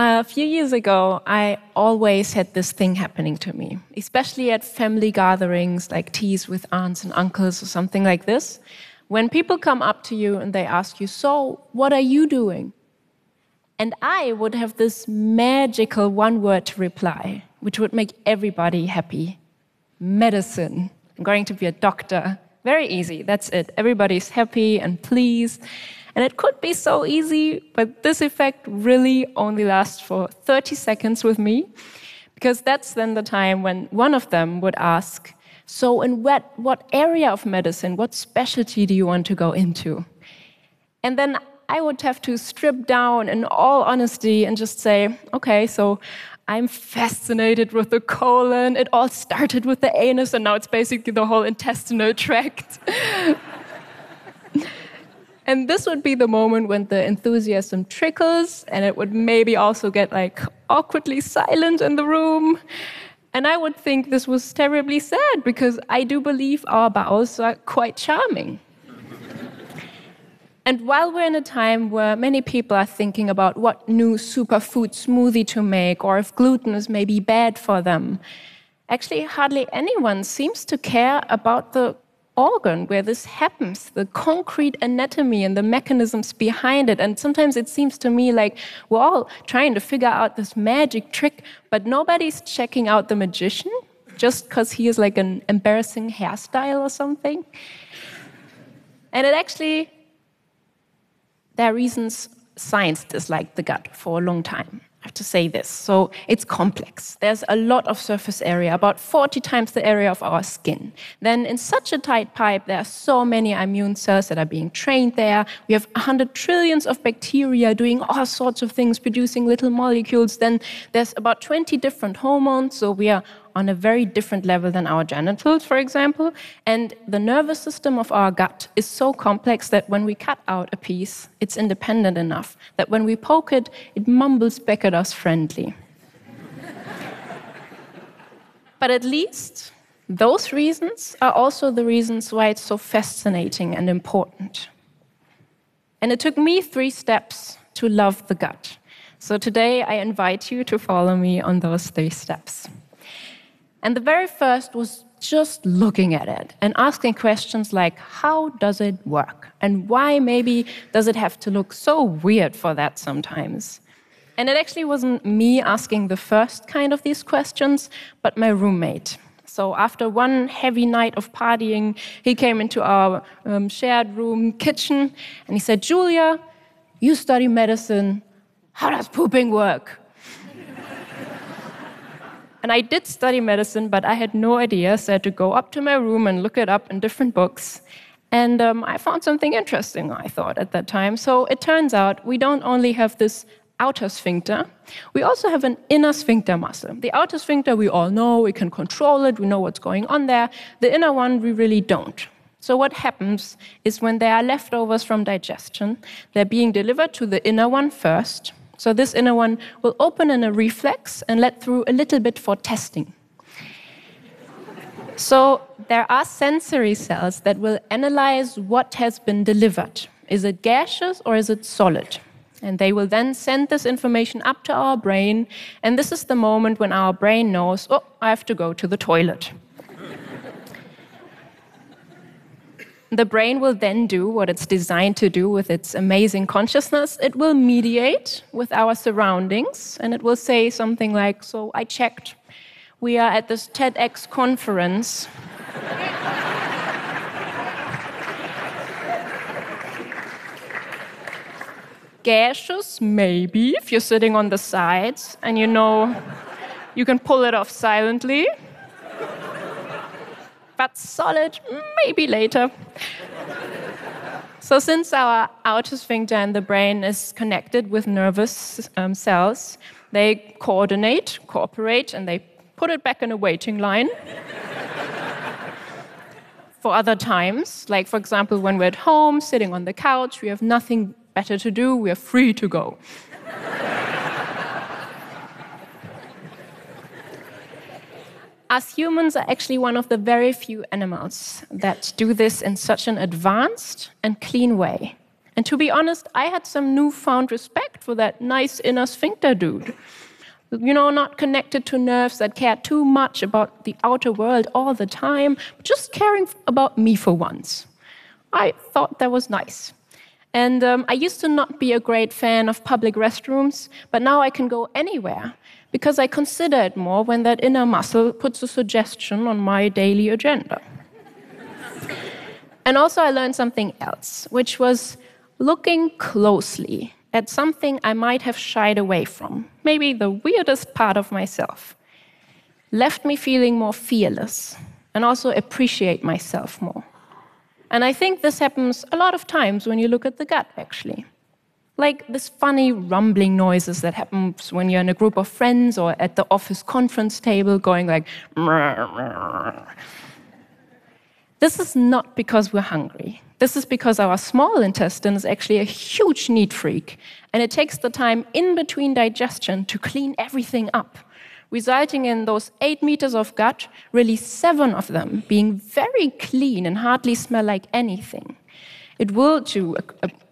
A few years ago, I always had this thing happening to me, especially at family gatherings like teas with aunts and uncles or something like this. When people come up to you and they ask you, So, what are you doing? And I would have this magical one word to reply, which would make everybody happy medicine. I'm going to be a doctor. Very easy, that's it. Everybody's happy and pleased. And it could be so easy, but this effect really only lasts for 30 seconds with me, because that's then the time when one of them would ask, So, in what, what area of medicine, what specialty do you want to go into? And then I would have to strip down in all honesty and just say, Okay, so I'm fascinated with the colon. It all started with the anus, and now it's basically the whole intestinal tract. And this would be the moment when the enthusiasm trickles, and it would maybe also get like awkwardly silent in the room. And I would think this was terribly sad because I do believe our bowels are quite charming. and while we're in a time where many people are thinking about what new superfood smoothie to make or if gluten is maybe bad for them, actually hardly anyone seems to care about the organ where this happens, the concrete anatomy and the mechanisms behind it. And sometimes it seems to me like we're all trying to figure out this magic trick, but nobody's checking out the magician just because he has like an embarrassing hairstyle or something. And it actually, there are reasons science disliked the gut for a long time. I have to say this. So it's complex. There's a lot of surface area, about 40 times the area of our skin. Then, in such a tight pipe, there are so many immune cells that are being trained there. We have 100 trillions of bacteria doing all sorts of things, producing little molecules. Then, there's about 20 different hormones. So, we are on a very different level than our genitals, for example. And the nervous system of our gut is so complex that when we cut out a piece, it's independent enough that when we poke it, it mumbles back at us friendly. but at least those reasons are also the reasons why it's so fascinating and important. And it took me three steps to love the gut. So today I invite you to follow me on those three steps. And the very first was just looking at it and asking questions like how does it work? And why maybe does it have to look so weird for that sometimes? And it actually wasn't me asking the first kind of these questions, but my roommate. So after one heavy night of partying, he came into our um, shared room kitchen and he said, Giulia, you study medicine. How does pooping work? And I did study medicine, but I had no idea, so I had to go up to my room and look it up in different books. And um, I found something interesting, I thought, at that time. So it turns out we don't only have this outer sphincter, we also have an inner sphincter muscle. The outer sphincter, we all know, we can control it, we know what's going on there. The inner one, we really don't. So, what happens is when there are leftovers from digestion, they're being delivered to the inner one first, so this inner one will open in a reflex and let through a little bit for testing. So there are sensory cells that will analyze what has been delivered. Is it gaseous or is it solid? And they will then send this information up to our brain. And this is the moment when our brain knows, oh, I have to go to the toilet. The brain will then do what it's designed to do with its amazing consciousness. It will mediate with our surroundings and it will say something like, So I checked. We are at this TEDx conference. Gaseous, maybe, if you're sitting on the sides and you know you can pull it off silently but solid maybe later. so, since our outer sphincter in the brain is connected with nervous um, cells, they coordinate, cooperate, and they put it back in a waiting line. for other times, like for example, when we're at home, sitting on the couch, we have nothing better to do, we are free to go. Us humans are actually one of the very few animals that do this in such an advanced and clean way. And to be honest, I had some newfound respect for that nice inner sphincter dude. You know, not connected to nerves that care too much about the outer world all the time, just caring about me for once. I thought that was nice. And um, I used to not be a great fan of public restrooms, but now I can go anywhere because I consider it more when that inner muscle puts a suggestion on my daily agenda. and also, I learned something else, which was looking closely at something I might have shied away from, maybe the weirdest part of myself, left me feeling more fearless and also appreciate myself more. And I think this happens a lot of times when you look at the gut, actually. Like this funny rumbling noises that happens when you're in a group of friends or at the office conference table going like, this is not because we're hungry. This is because our small intestine is actually a huge neat freak, and it takes the time in between digestion to clean everything up, resulting in those eight meters of gut, really seven of them being very clean and hardly smell like anything. It will, to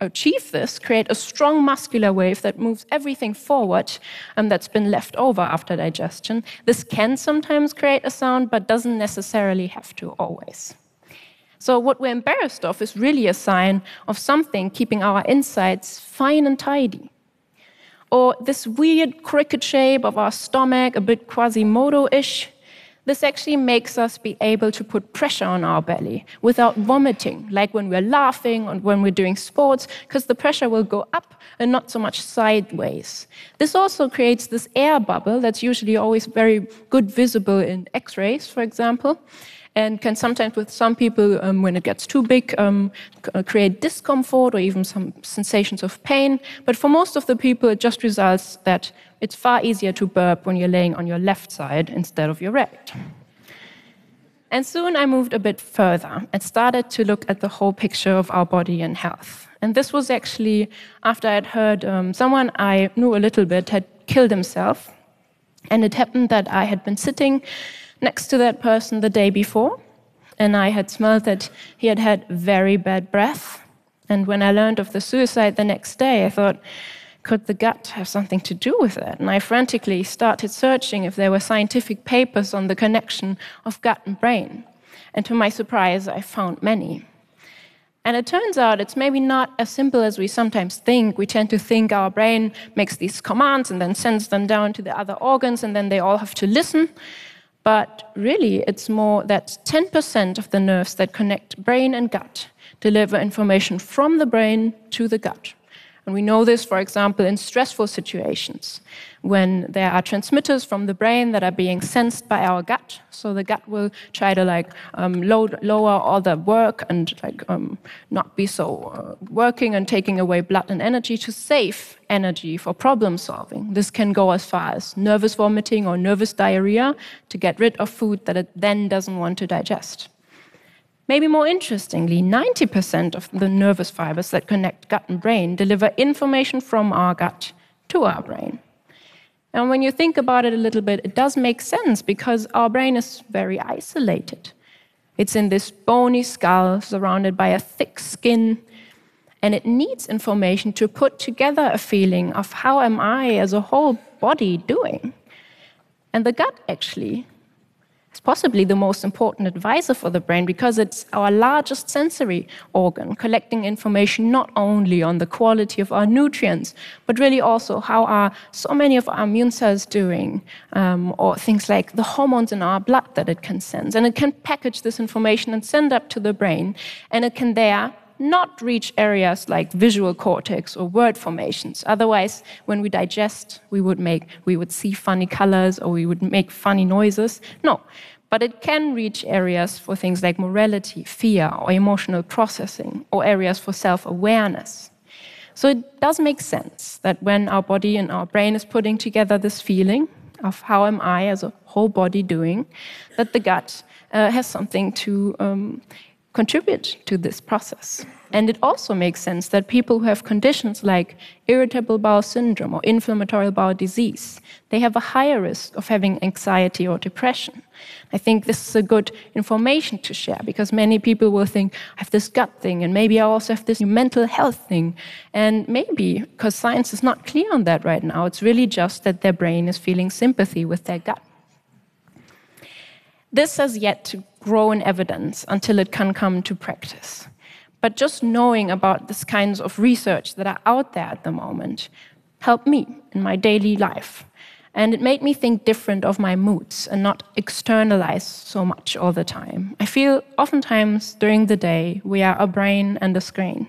achieve this, create a strong muscular wave that moves everything forward and that's been left over after digestion. This can sometimes create a sound, but doesn't necessarily have to always. So, what we're embarrassed of is really a sign of something keeping our insides fine and tidy. Or this weird cricket shape of our stomach, a bit Quasimodo ish. This actually makes us be able to put pressure on our belly without vomiting, like when we're laughing or when we're doing sports, because the pressure will go up and not so much sideways. This also creates this air bubble that's usually always very good visible in x rays, for example and can sometimes, with some people, um, when it gets too big, um, uh, create discomfort or even some sensations of pain. But for most of the people, it just results that it's far easier to burp when you're laying on your left side instead of your right. And soon I moved a bit further and started to look at the whole picture of our body and health. And this was actually after I'd heard um, someone I knew a little bit had killed himself. And it happened that I had been sitting next to that person the day before, and I had smelled that he had had very bad breath. And when I learned of the suicide the next day, I thought, could the gut have something to do with it? And I frantically started searching if there were scientific papers on the connection of gut and brain. And to my surprise, I found many. And it turns out it's maybe not as simple as we sometimes think. We tend to think our brain makes these commands and then sends them down to the other organs, and then they all have to listen. But really, it's more that 10% of the nerves that connect brain and gut deliver information from the brain to the gut. And we know this, for example, in stressful situations when there are transmitters from the brain that are being sensed by our gut. So the gut will try to like um, load, lower all the work and like um, not be so uh, working and taking away blood and energy to save energy for problem solving. This can go as far as nervous vomiting or nervous diarrhea to get rid of food that it then doesn't want to digest. Maybe more interestingly, 90% of the nervous fibers that connect gut and brain deliver information from our gut to our brain. And when you think about it a little bit, it does make sense because our brain is very isolated. It's in this bony skull surrounded by a thick skin, and it needs information to put together a feeling of how am I as a whole body doing. And the gut actually it's possibly the most important advisor for the brain because it's our largest sensory organ, collecting information not only on the quality of our nutrients, but really also how are so many of our immune cells doing, um, or things like the hormones in our blood that it can sense. And it can package this information and send up to the brain, and it can there not reach areas like visual cortex or word formations. Otherwise, when we digest, we would make we would see funny colors or we would make funny noises. No. But it can reach areas for things like morality, fear, or emotional processing, or areas for self awareness. So it does make sense that when our body and our brain is putting together this feeling of how am I as a whole body doing, that the gut uh, has something to um, contribute to this process. And it also makes sense that people who have conditions like irritable bowel syndrome or inflammatory bowel disease, they have a higher risk of having anxiety or depression. I think this is a good information to share because many people will think, I have this gut thing, and maybe I also have this mental health thing. And maybe, because science is not clear on that right now, it's really just that their brain is feeling sympathy with their gut. This has yet to grow in evidence until it can come to practice. But just knowing about these kinds of research that are out there at the moment helped me in my daily life. And it made me think different of my moods and not externalize so much all the time. I feel oftentimes during the day we are a brain and a screen.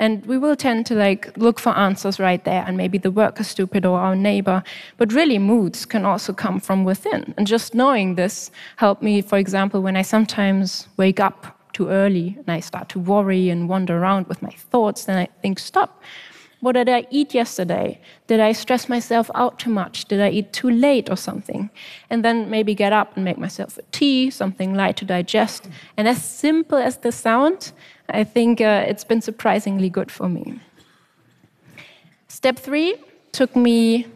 And we will tend to like look for answers right there, and maybe the work is stupid or our neighbor. But really, moods can also come from within. And just knowing this helped me, for example, when I sometimes wake up too early and I start to worry and wander around with my thoughts, then I think, stop. What did I eat yesterday? Did I stress myself out too much? Did I eat too late or something? And then maybe get up and make myself a tea, something light to digest. And as simple as this sounds, I think uh, it's been surprisingly good for me. Step three took me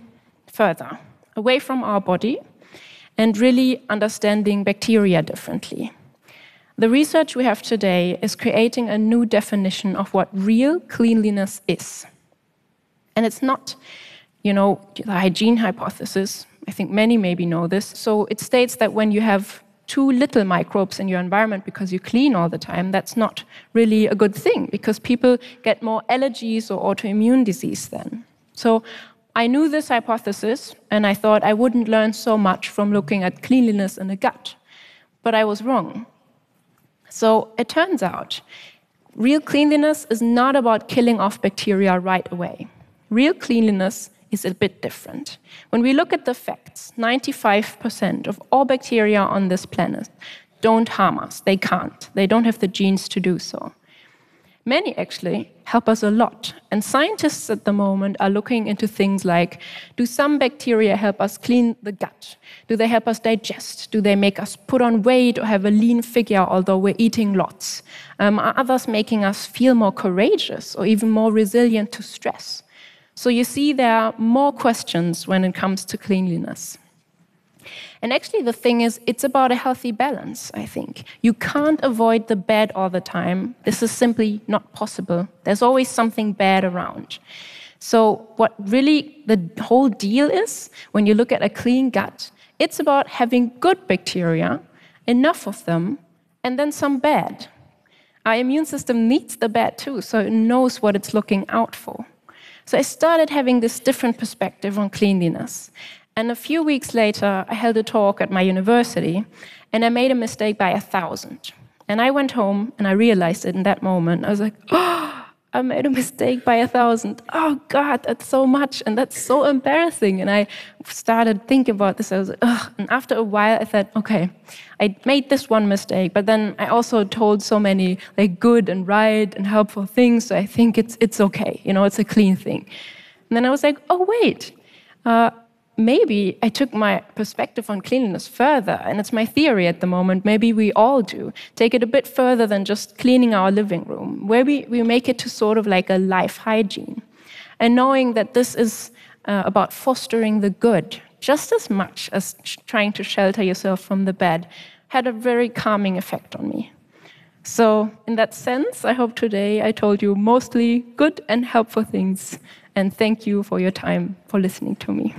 further, away from our body, and really understanding bacteria differently. The research we have today is creating a new definition of what real cleanliness is. And it's not, you know, the hygiene hypothesis. I think many maybe know this. So it states that when you have too little microbes in your environment because you clean all the time, that's not really a good thing because people get more allergies or autoimmune disease then. So I knew this hypothesis and I thought I wouldn't learn so much from looking at cleanliness in the gut. But I was wrong. So it turns out real cleanliness is not about killing off bacteria right away. Real cleanliness is a bit different. When we look at the facts, 95% of all bacteria on this planet don't harm us. They can't. They don't have the genes to do so. Many actually help us a lot. And scientists at the moment are looking into things like do some bacteria help us clean the gut? Do they help us digest? Do they make us put on weight or have a lean figure, although we're eating lots? Um, are others making us feel more courageous or even more resilient to stress? So you see, there are more questions when it comes to cleanliness. And actually, the thing is, it's about a healthy balance, I think. You can't avoid the bad all the time. This is simply not possible. There's always something bad around. So, what really the whole deal is, when you look at a clean gut, it's about having good bacteria, enough of them, and then some bad. Our immune system needs the bad too, so it knows what it's looking out for. So I started having this different perspective on cleanliness. And a few weeks later, I held a talk at my university, and I made a mistake by a thousand. And I went home and I realized it in that moment. I was like, oh, I made a mistake by a thousand. Oh God, that's so much, and that's so embarrassing. And I started thinking about this. I was, ugh. And after a while, I thought, okay, I made this one mistake, but then I also told so many like good and right and helpful things. So I think it's it's okay. You know, it's a clean thing. And then I was like, oh wait. Uh, maybe I took my perspective on cleanliness further, and it's my theory at the moment. Maybe we all do. Take it a bit further than just cleaning our living room, where we, we make it to sort of like a life hygiene. And knowing that this is uh, about fostering the good just as much as trying to shelter yourself from the bad had a very calming effect on me. So, in that sense, I hope today I told you mostly good and helpful things and thank you for your time for listening to me.